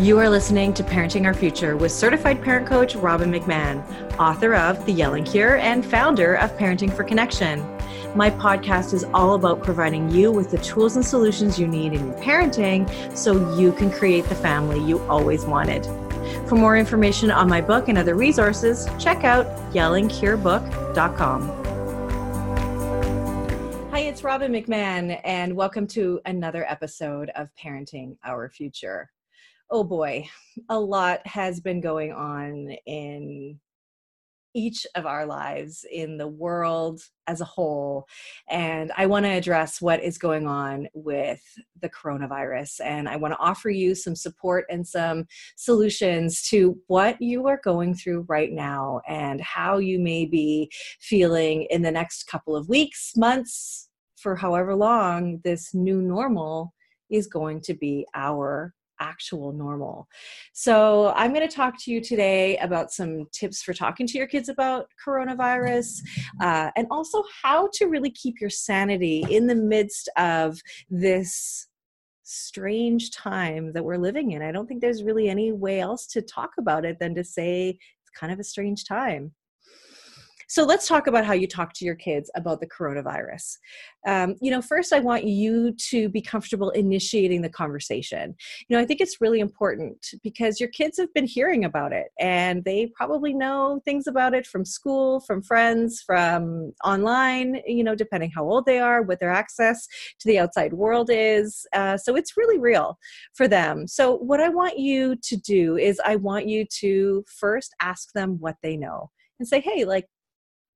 You are listening to Parenting Our Future with certified parent coach Robbin McManne, author of The Yelling Cure and founder of Parenting for Connection. My podcast is all about providing you with the tools and solutions you need in your parenting so you can create the family you always wanted. For more information on my book and other resources, check out yellingcurebook.com. Hi, it's Robbin McManne, and welcome to another episode of Parenting Our Future oh boy, a lot has been going on in each of our lives in the world as a whole. And I want to address what is going on with the coronavirus. And I want to offer you some support and some solutions to what you are going through right now and how you may be feeling in the next couple of weeks, months, for however long this new normal is going to be our actual normal. So, I'm going to talk to you today about some tips for talking to your kids about coronavirus uh, and also how to really keep your sanity in the midst of this strange time that we're living in. I don't think there's really any way else to talk about it than to say it's kind of a strange time. So let's talk about how you talk to your kids about the coronavirus. Um, you know, first, I want you to be comfortable initiating the conversation. You know, I think it's really important because your kids have been hearing about it and they probably know things about it from school, from friends, from online, you know, depending how old they are, what their access to the outside world is. Uh, so it's really real for them. So, what I want you to do is, I want you to first ask them what they know and say, hey, like,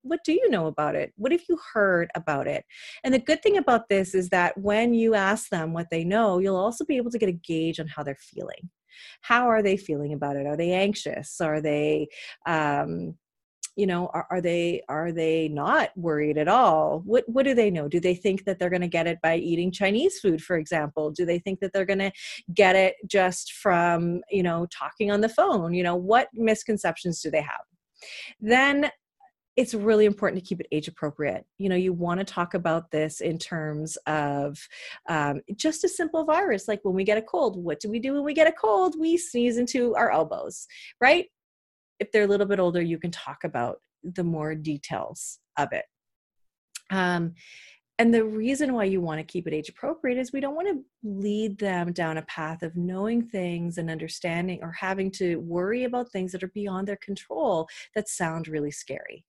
what do you know about it? What have you heard about it? And the good thing about this is that when you ask them what they know, you'll also be able to get a gauge on how they're feeling. How are they feeling about it? Are they anxious? Are they, um, you know, are, are they are they not worried at all? What what do they know? Do they think that they're going to get it by eating Chinese food, for example? Do they think that they're going to get it just from you know talking on the phone? You know, what misconceptions do they have? Then it's really important to keep it age appropriate. You know, you want to talk about this in terms of um, just a simple virus. Like when we get a cold, what do we do when we get a cold? We sneeze into our elbows, right? If they're a little bit older, you can talk about the more details of it. Um, and the reason why you want to keep it age appropriate is we don't want to lead them down a path of knowing things and understanding or having to worry about things that are beyond their control that sound really scary.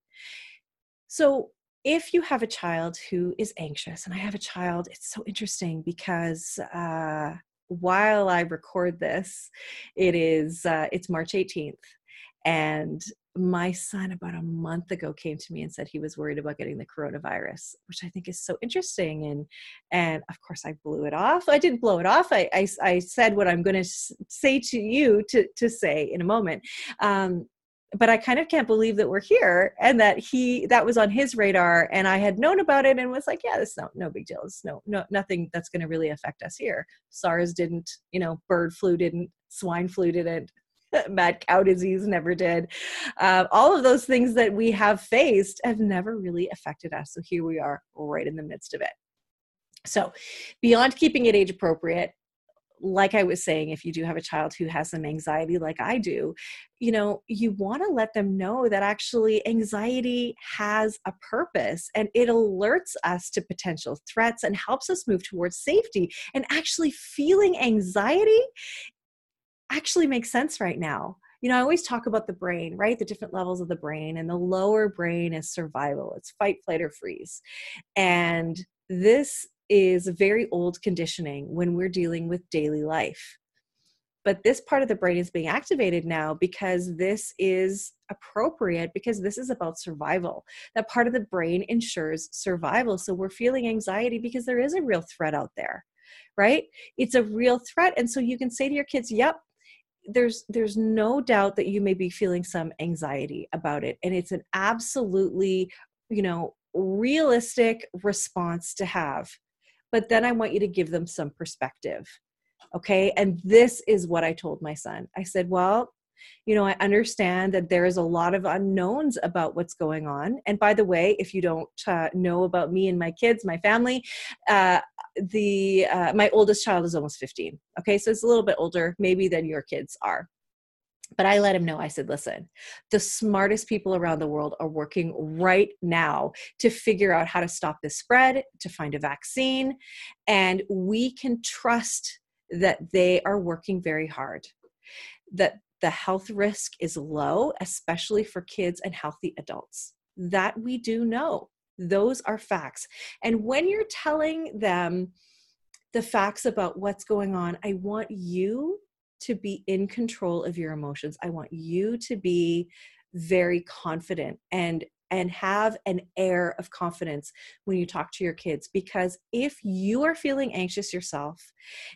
So, if you have a child who is anxious, and I have a child, it's so interesting because uh, while I record this, it is uh, it's March 18th, and my son about a month ago came to me and said he was worried about getting the coronavirus which i think is so interesting and and of course i blew it off. I didn't blow it off. I i, I said what i'm going to say to you to to say in a moment. Um, but I kind of can't believe that we're here and that he that was on his radar and I had known about it and was like, yeah, this no no big deal. It's no no nothing that's going to really affect us here. SARS didn't, you know, bird flu didn't, swine flu didn't, mad cow disease never did. Uh, all of those things that we have faced have never really affected us. So here we are, right in the midst of it. So, beyond keeping it age appropriate, like I was saying, if you do have a child who has some anxiety, like I do, you know, you want to let them know that actually anxiety has a purpose and it alerts us to potential threats and helps us move towards safety. And actually, feeling anxiety actually makes sense right now. You know, I always talk about the brain, right? The different levels of the brain, and the lower brain is survival, it's fight, flight, or freeze. And this is very old conditioning when we're dealing with daily life. But this part of the brain is being activated now because this is appropriate because this is about survival. That part of the brain ensures survival. So we're feeling anxiety because there is a real threat out there, right? It's a real threat. And so you can say to your kids, yep, there's there's no doubt that you may be feeling some anxiety about it and it's an absolutely you know realistic response to have but then I want you to give them some perspective. Okay. And this is what I told my son. I said, well, you know, I understand that there is a lot of unknowns about what's going on. And by the way, if you don't uh, know about me and my kids, my family, uh, the uh, my oldest child is almost 15 okay so it's a little bit older maybe than your kids are but I let him know, I said, listen, the smartest people around the world are working right now to figure out how to stop this spread, to find a vaccine, and we can trust that they are working very hard. That the health risk is low, especially for kids and healthy adults. That we do know. Those are facts. And when you're telling them the facts about what's going on, I want you to be in control of your emotions. I want you to be very confident and and have an air of confidence when you talk to your kids because if you are feeling anxious yourself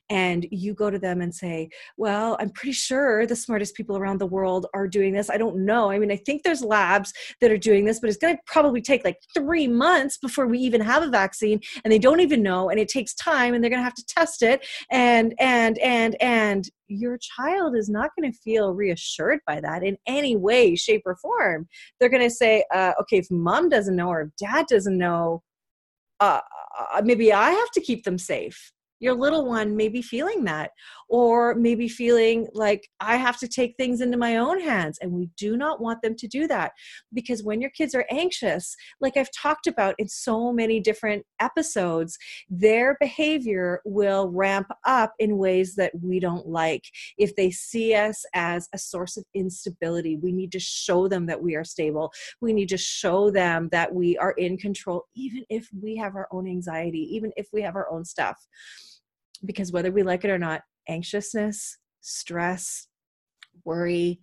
and you go to them and say well i'm pretty sure the smartest people around the world are doing this i don't know i mean i think there's labs that are doing this but it's going to probably take like 3 months before we even have a vaccine and they don't even know and it takes time and they're going to have to test it and and and and your child is not going to feel reassured by that in any way, shape, or form. They're going to say, uh, okay, if mom doesn't know or if dad doesn't know, uh, uh, maybe I have to keep them safe your little one may be feeling that or maybe feeling like i have to take things into my own hands and we do not want them to do that. Because when your kids are anxious like i've talked about in so many different episodes their behavior will ramp up in ways that we don't like. If they see us as a source of instability we need to show them that we are stable. We need to show them that we are in control even if we have our own anxiety even if we have our own stuff. Because whether we like it or not, anxiousness, stress, worry,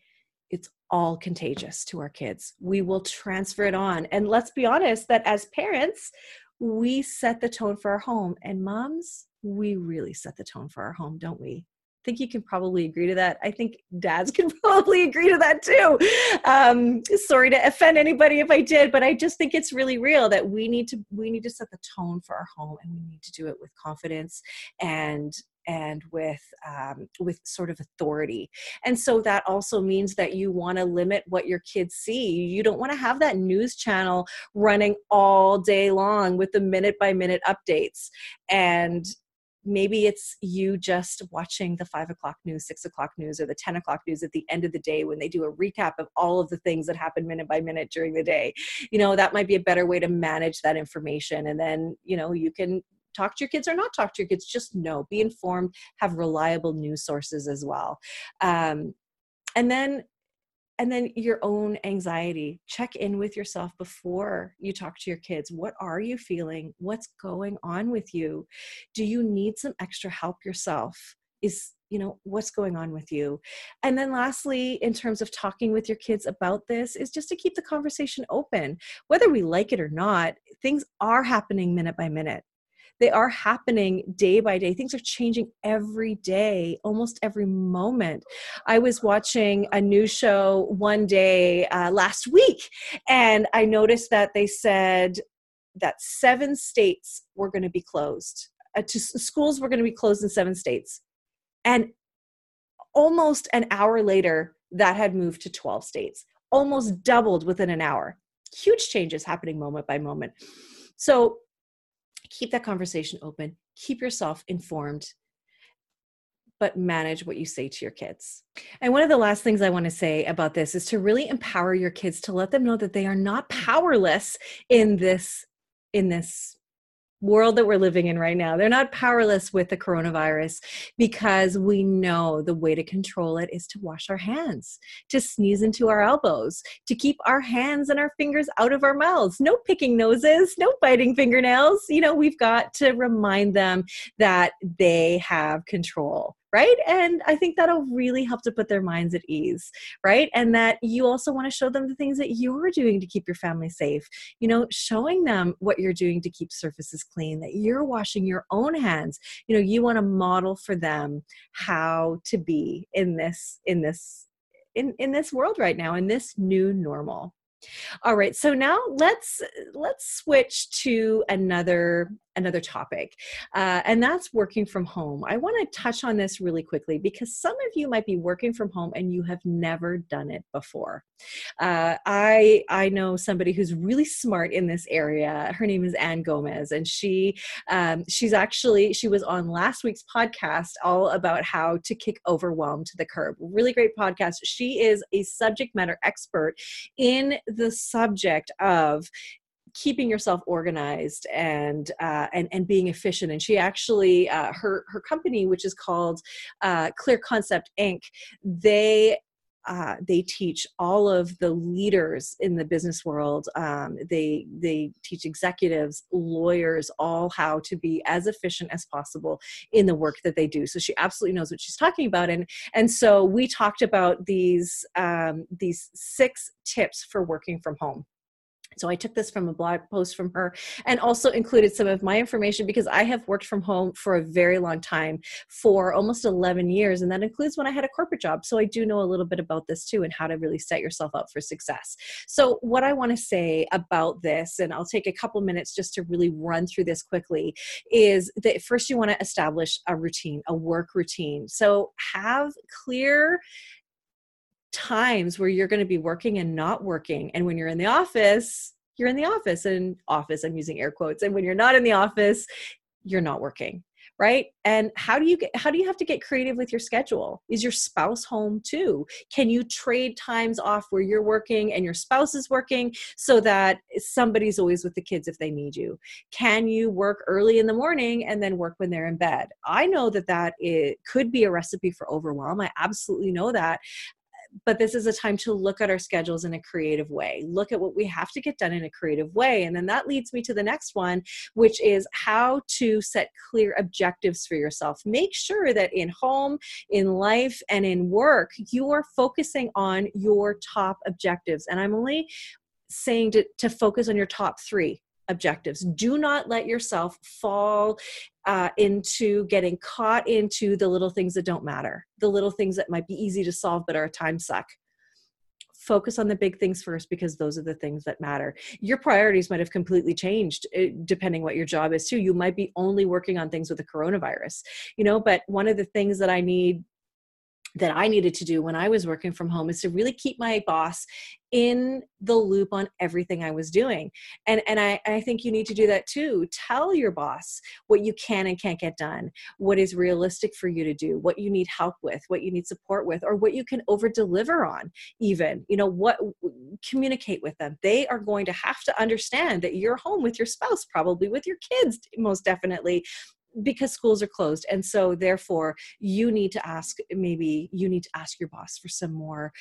it's all contagious to our kids. We will transfer it on. And let's be honest that as parents, we set the tone for our home. And moms, we really set the tone for our home, don't we? Think you can probably agree to that. I think dads can probably agree to that too. Um, sorry to offend anybody if I did, but I just think it's really real that we need to we need to set the tone for our home, and we need to do it with confidence and and with um, with sort of authority and so that also means that you want to limit what your kids see you don't want to have that news channel running all day long with the minute by minute updates and maybe it's you just watching the five o'clock news, six o'clock news, or the 10 o'clock news at the end of the day when they do a recap of all of the things that happen minute by minute during the day. You know, that might be a better way to manage that information. And then, you know, you can talk to your kids or not talk to your kids. Just know, be informed, have reliable news sources as well. Um, and then and then your own anxiety check in with yourself before you talk to your kids. What are you feeling? What's going on with you? Do you need some extra help yourself? Is you know what's going on with you? And then lastly in terms of talking with your kids about this is just to keep the conversation open. Whether we like it or not things are happening minute by minute they are happening day by day. Things are changing every day, almost every moment. I was watching a new show one day uh, last week, and I noticed that they said that seven states were going to be closed. Uh, to, schools were going to be closed in seven states. And almost an hour later, that had moved to 12 states, almost doubled within an hour. Huge changes happening moment by moment. So keep that conversation open, keep yourself informed, but manage what you say to your kids. And one of the last things I want to say about this is to really empower your kids to let them know that they are not powerless in this in this world that we're living in right now. They're not powerless with the coronavirus because we know the way to control it is to wash our hands, to sneeze into our elbows, to keep our hands and our fingers out of our mouths. No picking noses, no biting fingernails. You know, we've got to remind them that they have control right? And I think that'll really help to put their minds at ease, right? And that you also want to show them the things that you're doing to keep your family safe. You know, showing them what you're doing to keep surfaces clean, that you're washing your own hands. You know, you want to model for them how to be in this in this in in this world right now in this new normal all right so now let's let's switch to another another topic, uh, and that's working from home. I want to touch on this really quickly because some of you might be working from home and you have never done it before. Uh, I I know somebody who's really smart in this area. Her name is Ann Gomez, and she um, she's actually she was on last week's podcast all about how to kick overwhelm to the curb. Really great podcast. She is a subject matter expert in the subject of keeping yourself organized and uh, and and being efficient. And she actually uh, her her company, which is called uh, Clear Concept Inc. They uh, they teach all of the leaders in the business world. Um, they they teach executives, lawyers, all how to be as efficient as possible in the work that they do. So she absolutely knows what she's talking about, and and so we talked about these um, these six tips for working from home. So I took this from a blog post from her and also included some of my information because I have worked from home for a very long time for almost 11 years. And that includes when I had a corporate job. So I do know a little bit about this too and how to really set yourself up for success. So, what I want to say about this, and I'll take a couple minutes just to really run through this quickly, is that first you want to establish a routine, a work routine. So, have clear times where you're going to be working and not working. And when you're in the office, you're in the office and office, I'm using air quotes. And when you're not in the office, you're not working right? And how do you get how do you have to get creative with your schedule? Is your spouse home too? Can you trade times off where you're working and your spouse is working so that somebody's always with the kids if they need you? Can you work early in the morning and then work when they're in bed? I know that that it could be a recipe for overwhelm. I absolutely know that but this is a time to look at our schedules in a creative way. Look at what we have to get done in a creative way. And then that leads me to the next one which is how to set clear objectives for yourself. Make sure that in home in life and in work you are focusing on your top objectives. And i'm only saying to, to focus on your top three objectives. Do not let yourself fall uh, into getting caught into the little things that don't matter, the little things that might be easy to solve but are a time suck. Focus on the big things first because those are the things that matter. Your priorities might have completely changed eh, depending what your job is too. You might be only working on things with the coronavirus, you know. But one of the things that I need that I needed to do when I was working from home is to really keep my boss in the loop on everything I was doing. And and I, I think you need to do that too. Tell your boss what you can and can't get done, what is realistic for you to do, what you need help with, what you need support with, or what you can over deliver on, even. You know, what communicate with them. They are going to have to understand that you're home with your spouse, probably with your kids, most definitely because schools are closed and so therefore you need to ask maybe you need to ask your boss for some more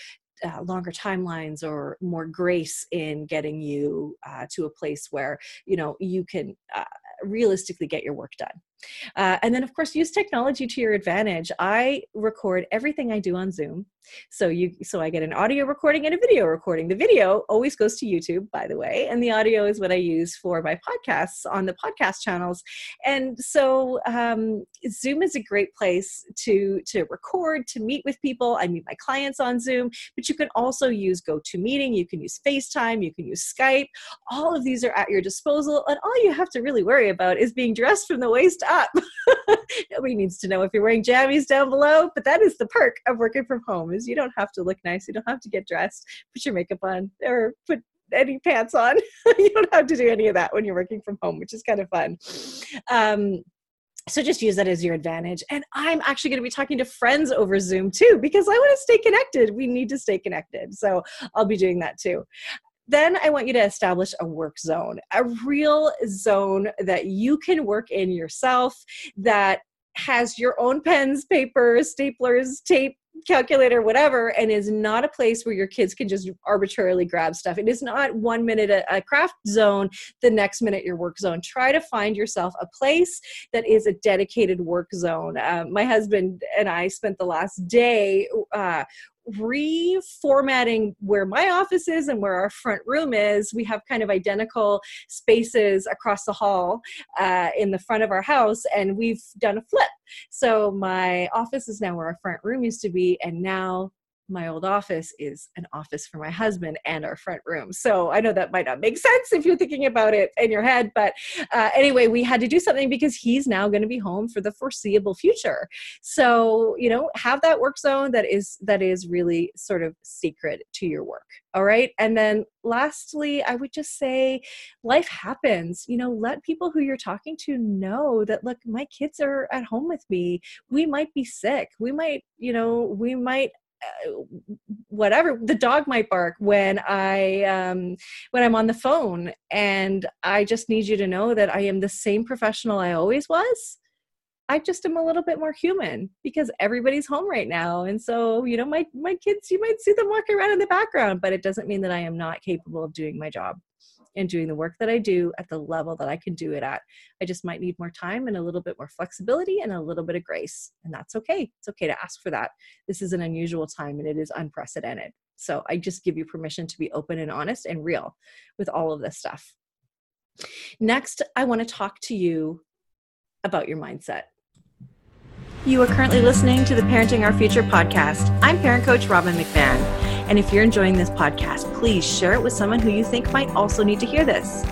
uh, longer timelines or more grace in getting you uh, to a place where you know you can uh, realistically get your work done uh, and then of course use technology to your advantage. I record everything i do on zoom. So you so i get an audio recording and a video recording. The video always goes to youtube by the way and the audio is what i use for my podcasts on the podcast channels. And so um, zoom is a great place to to record to meet with people. I meet my clients on zoom but you can also use gotomeeting. You can use facetime. You can use skype. All of these are at your disposal and all you have to really worry about is being dressed from the waist up nobody needs to know if you're wearing jammies down below but that is the perk of working from home is you don't have to look nice. You don't have to get dressed, put your makeup on, or put any pants on. you don't have to do any of that when you're working from home, which is kind of fun. Um, so just use that as your advantage. And I'm actually going to be talking to friends over Zoom too, because I want to stay connected. We need to stay connected. So I'll be doing that too then I want you to establish a work zone, a real zone that you can work in yourself that has your own pens, paper, staplers, tape, calculator, whatever, and is not a place where your kids can just arbitrarily grab stuff. It is not one minute a, a, craft zone, the next minute your work zone. Try to find yourself a place that is a dedicated work zone. Uh, my husband and I spent the last day uh, reformatting where my office is and where our front room is. We have kind of identical spaces across the hall uh, in the front of our house, and we've done a flip. So my office is now where our front room used to be, and now my old office is an office for my husband and our front room. So I know that might not make sense if you're thinking about it in your head, but uh, anyway, we had to do something because he's now going to be home for the foreseeable future. So you know, have that work zone that is that is really sort of secret to your work. All right, and then lastly, I would just say, life happens. You know, let people who you're talking to know that look, my kids are at home with me. We might be sick. We might, you know, we might whatever the dog might bark when i um, when i'm on the phone. And i just need you to know that i am the same professional i always was. I just am a little bit more human because everybody's home right now. And so you know my my kids you might see them walking around in the background but it doesn't mean that i am not capable of doing my job and doing the work that I do at the level that I can do it at. I just might need more time and a little bit more flexibility and a little bit of grace. And that's okay. It's okay to ask for that. This is an unusual time and it is unprecedented. So I just give you permission to be open and honest and real with all of this stuff. Next, I want to talk to you about your mindset. You are currently listening to the Parenting Our Future podcast. I'm parent coach Robbin McManne. And if you're enjoying this podcast, please share it with someone who you think might also need to hear this.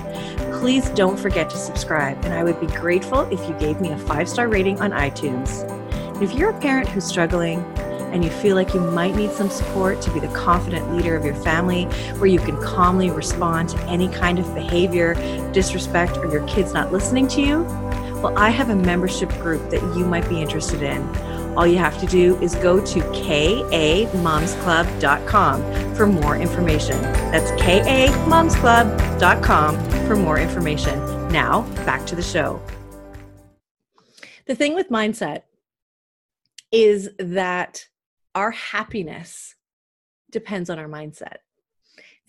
Please don't forget to subscribe, and I would be grateful if you gave me a five star rating on iTunes. If you're a parent who's struggling and you feel like you might need some support to be the confident leader of your family, where you can calmly respond to any kind of behavior, disrespect, or your kids not listening to you, well, I have a membership group that you might be interested in all you have to do is go to calmmomsclub.com for more information. That's calmmomsclub.com for more information. Now, back to the show. The thing with mindset is that our happiness depends on our mindset.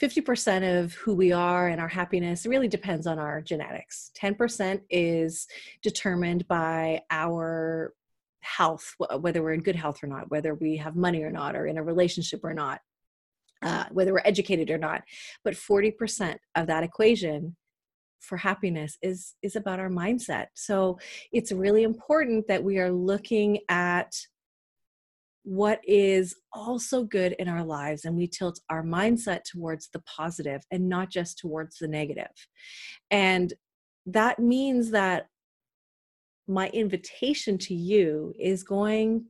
50% of who we are and our happiness really depends on our genetics. 10% is determined by our health, whether we're in good health or not, whether we have money or not, or in a relationship or not, uh, whether we're educated or not. But 40% of that equation for happiness is is about our mindset. So it's really important that we are looking at what is also good in our lives and we tilt our mindset towards the positive and not just towards the negative. And that means that my invitation to you is going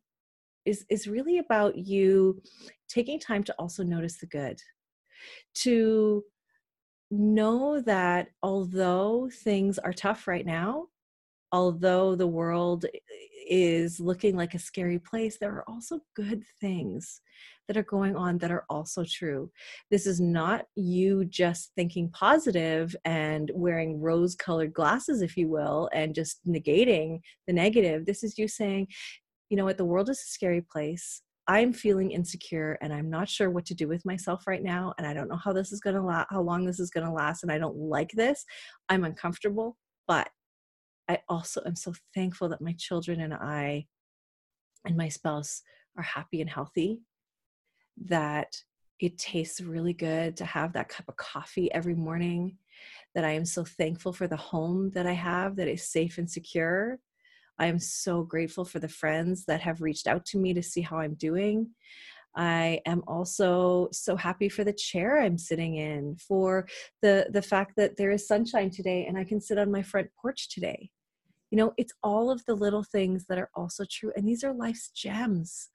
is is really about you taking time to also notice the good to know that although things are tough right now although the world is looking like a scary place there are also good things that are going on that are also true. This is not you just thinking positive and wearing rose colored glasses, if you will, and just negating the negative. This is you saying, you know what, the world is a scary place. I'm feeling insecure and I'm not sure what to do with myself right now. And I don't know how this is going to last, how long this is going to last. And I don't like this. I'm uncomfortable, but I also am so thankful that my children and I and my spouse are happy and healthy that it tastes really good to have that cup of coffee every morning, that I am so thankful for the home that I have that is safe and secure. I am so grateful for the friends that have reached out to me to see how I'm doing. I am also so happy for the chair I'm sitting in, for the the fact that there is sunshine today and I can sit on my front porch today. You know, it's all of the little things that are also true and these are life's gems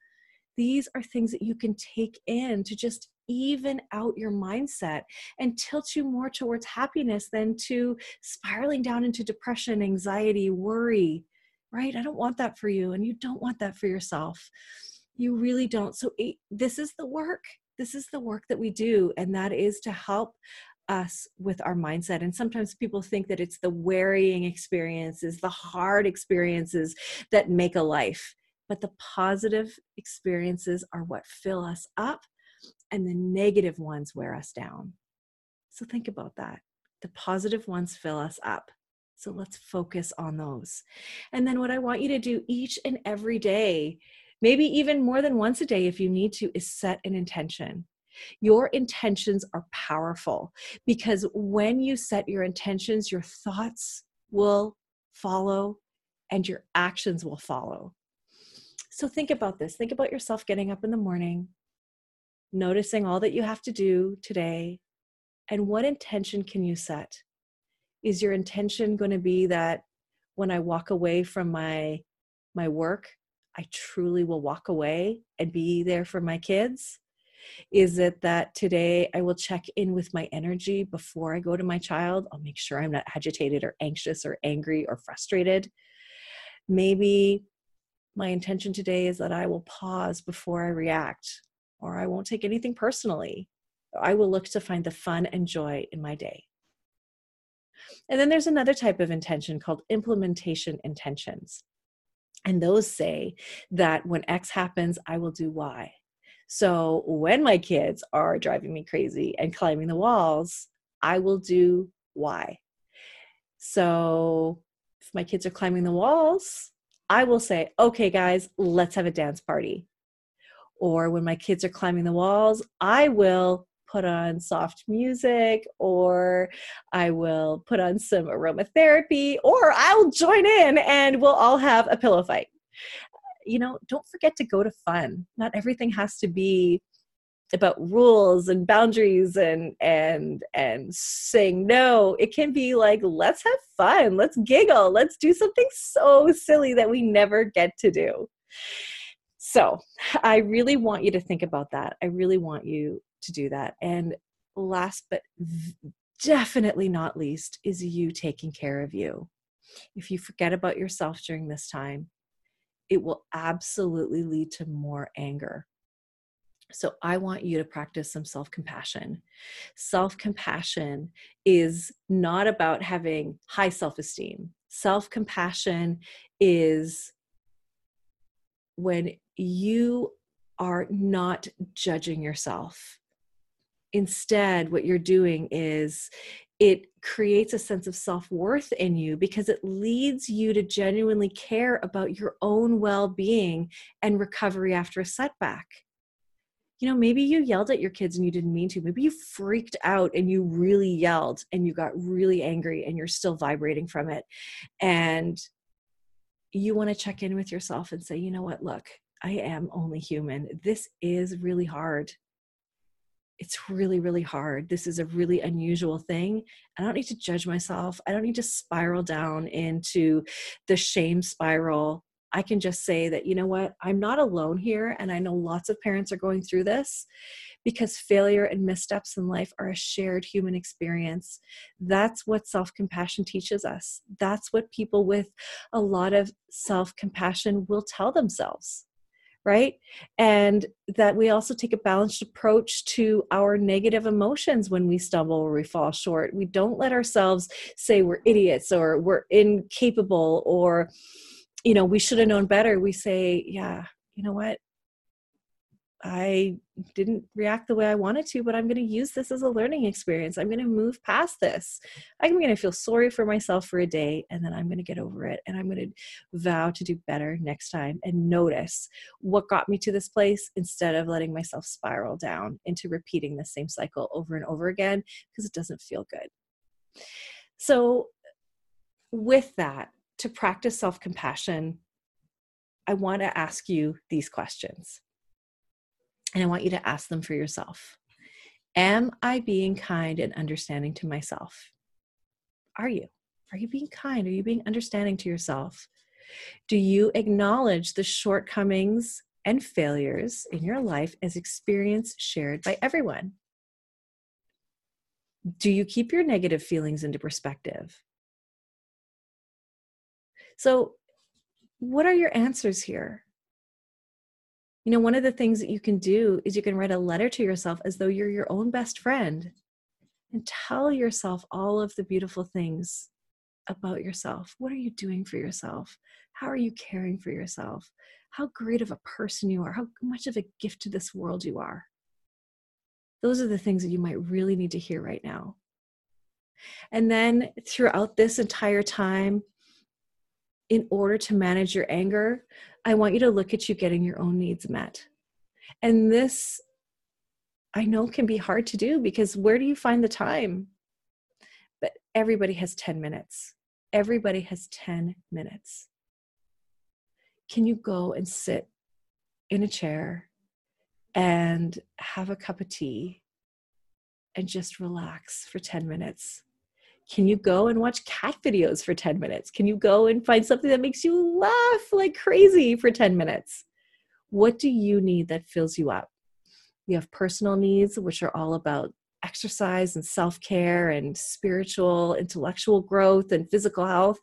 these are things that you can take in to just even out your mindset and tilt you more towards happiness than to spiraling down into depression, anxiety, worry, right? I don't want that for you, and you don't want that for yourself. You really don't. So, this is the work. This is the work that we do, and that is to help us with our mindset. And sometimes people think that it's the wearying experiences, the hard experiences that make a life but the positive experiences are what fill us up and the negative ones wear us down. So think about that. The positive ones fill us up. So let's focus on those. And then what I want you to do each and every day, maybe even more than once a day if you need to, is set an intention. Your intentions are powerful because when you set your intentions, your thoughts will follow and your actions will follow. So think about this. Think about yourself getting up in the morning noticing all that you have to do today and what intention can you set? Is your intention going to be that when I walk away from my my work, I truly will walk away and be there for my kids? Is it that today I will check in with my energy before I go to my child? I'll make sure I'm not agitated or anxious or angry or frustrated. Maybe my intention today is that I will pause before I react, or I won't take anything personally. I will look to find the fun and joy in my day. And then there's another type of intention called implementation intentions. And those say that when X happens, I will do Y. So when my kids are driving me crazy and climbing the walls, I will do why. So if my kids are climbing the walls, I will say, okay, guys, let's have a dance party. Or when my kids are climbing the walls, I will put on soft music or I will put on some aromatherapy or I'll join in and we'll all have a pillow fight. You know, don't forget to go to fun. Not everything has to be about rules and boundaries and and and saying no it can be like let's have fun let's giggle let's do something so silly that we never get to do so i really want you to think about that i really want you to do that. And last but definitely not least is you taking care of you. If you forget about yourself during this time, it will absolutely lead to more anger. So, I want you to practice some self compassion. Self compassion is not about having high self esteem. Self compassion is when you are not judging yourself instead what you're doing is it creates a sense of self-worth in you because it leads you to genuinely care about your own well-being and recovery after a setback. You know maybe you yelled at your kids and you didn't mean to. Maybe you freaked out and you really yelled and you got really angry and you're still vibrating from it. And you want to check in with yourself and say you know what? Look i am only human. This is really hard it's really, really hard. This is a really unusual thing. I don't need to judge myself. I don't need to spiral down into the shame spiral. I can just say that, you know what, I'm not alone here. And I know lots of parents are going through this because failure and missteps in life are a shared human experience. That's what self compassion teaches us. That's what people with a lot of self compassion will tell themselves right? And that we also take a balanced approach to our negative emotions when we stumble or we fall short. We don't let ourselves say we're idiots or we're incapable or, you know, we should have known better. We say, yeah, you know what? I didn't react the way I wanted to, but I'm going to use this as a learning experience. I'm going to move past this. I'm going to feel sorry for myself for a day and then I'm going to get over it. And I'm going to vow to do better next time and notice what got me to this place instead of letting myself spiral down into repeating the same cycle over and over again because it doesn't feel good. So, with that, to practice self compassion, I want to ask you these questions and I want you to ask them for yourself. Am I being kind and understanding to myself? Are you? Are you being kind? Are you being understanding to yourself? Do you acknowledge the shortcomings and failures in your life as experience shared by everyone? Do you keep your negative feelings into perspective? So, what are your answers here? You know, one of the things that you can do is you can write a letter to yourself as though you're your own best friend and tell yourself all of the beautiful things about yourself. What are you doing for yourself? How are you caring for yourself? How great of a person you are, how much of a gift to this world you are. Those are the things that you might really need to hear right now. And then throughout this entire time, in order to manage your anger, I want you to look at you getting your own needs met. And this, I know, can be hard to do because where do you find the time? But everybody has 10 minutes. Everybody has 10 minutes. Can you go and sit in a chair and have a cup of tea and just relax for 10 minutes? Can you go and watch cat videos for 10 minutes? Can you go and find something that makes you laugh like crazy for 10 minutes? What do you need that fills you up? You have personal needs, which are all about exercise and self care and spiritual, intellectual growth and physical health.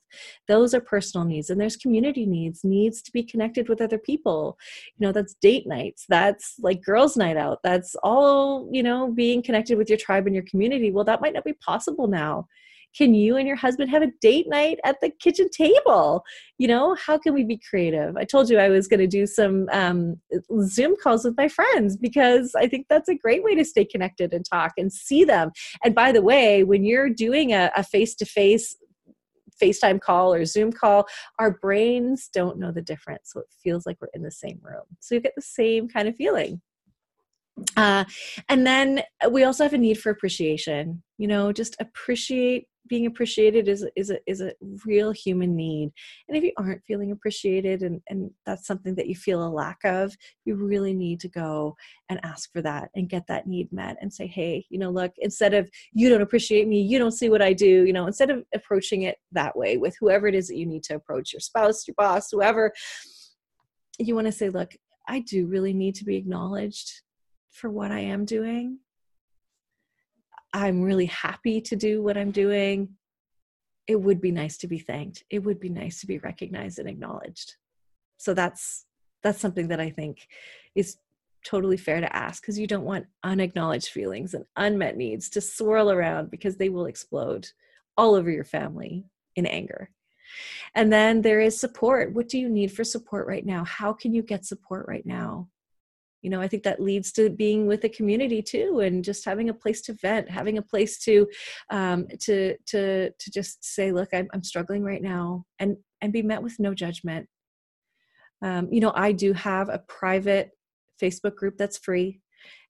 Those are personal needs. And there's community needs, needs to be connected with other people. You know, that's date nights, that's like girls' night out, that's all, you know, being connected with your tribe and your community. Well, that might not be possible now can you and your husband have a date night at the kitchen table you know how can we be creative i told you i was going to do some um, zoom calls with my friends because i think that's a great way to stay connected and talk and see them and by the way when you're doing a face to face FaceTime call or Zoom call, our brains don't know the difference. So it feels like we're in the same room. So you get the same kind of feeling. Uh, and then we also have a need for appreciation. You know, just appreciate being appreciated is is a is a real human need. And if you aren't feeling appreciated and and that's something that you feel a lack of you really need to go and ask for that and get that need met and say hey you know look instead of you don't appreciate me you don't see what i do you know instead of approaching it that way with whoever it is that you need to approach your spouse your boss whoever you want to say look i do really need to be acknowledged for what i am doing I'm really happy to do what I'm doing. It would be nice to be thanked. It would be nice to be recognized and acknowledged. So that's that's something that I think is totally fair to ask because you don't want unacknowledged feelings and unmet needs to swirl around because they will explode all over your family in anger. And then there is support. What do you need for support right now? How can you get support right now? You know i think that leads to being with a community too and just having a place to vent having a place to um, to to to just say look I'm, I'm struggling right now and and be met with no judgment. Um, you know i do have a private facebook group that's free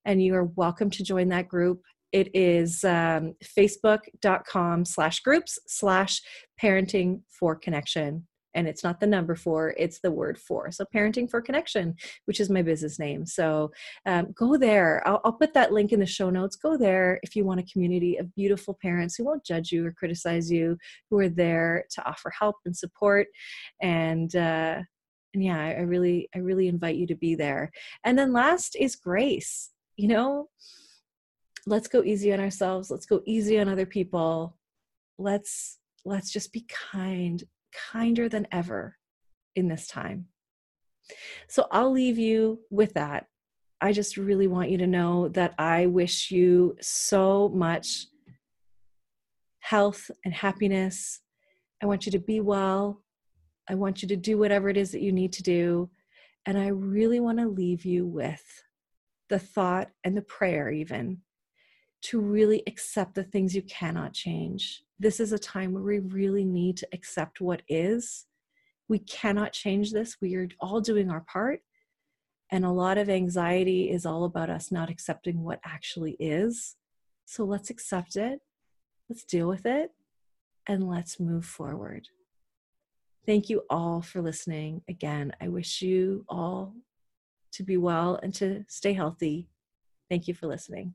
and you are welcome to join that group. It is um, facebook.com slash groups slash parenting for connection and it's not the number four it's the word for so parenting for connection which is my business name. So um, go there. I'll, I'll, put that link in the show notes. Go there if you want a community of beautiful parents who won't judge you or criticize you who are there to offer help and support. And uh, and yeah I, I really i really invite you to be there. And then last is grace. You know let's go easy on ourselves. Let's go easy on other people. Let's let's just be kind kinder than ever in this time. So I'll leave you with that. I just really want you to know that I wish you so much health and happiness. I want you to be well. I want you to do whatever it is that you need to do. And I really want to leave you with the thought and the prayer, even to really accept the things you cannot change this is a time where we really need to accept what is. We cannot change this. We are all doing our part. And a lot of anxiety is all about us not accepting what actually is. So let's accept it, let's deal with it, and let's move forward. Thank you all for listening. Again, I wish you all to be well and to stay healthy. Thank you for listening.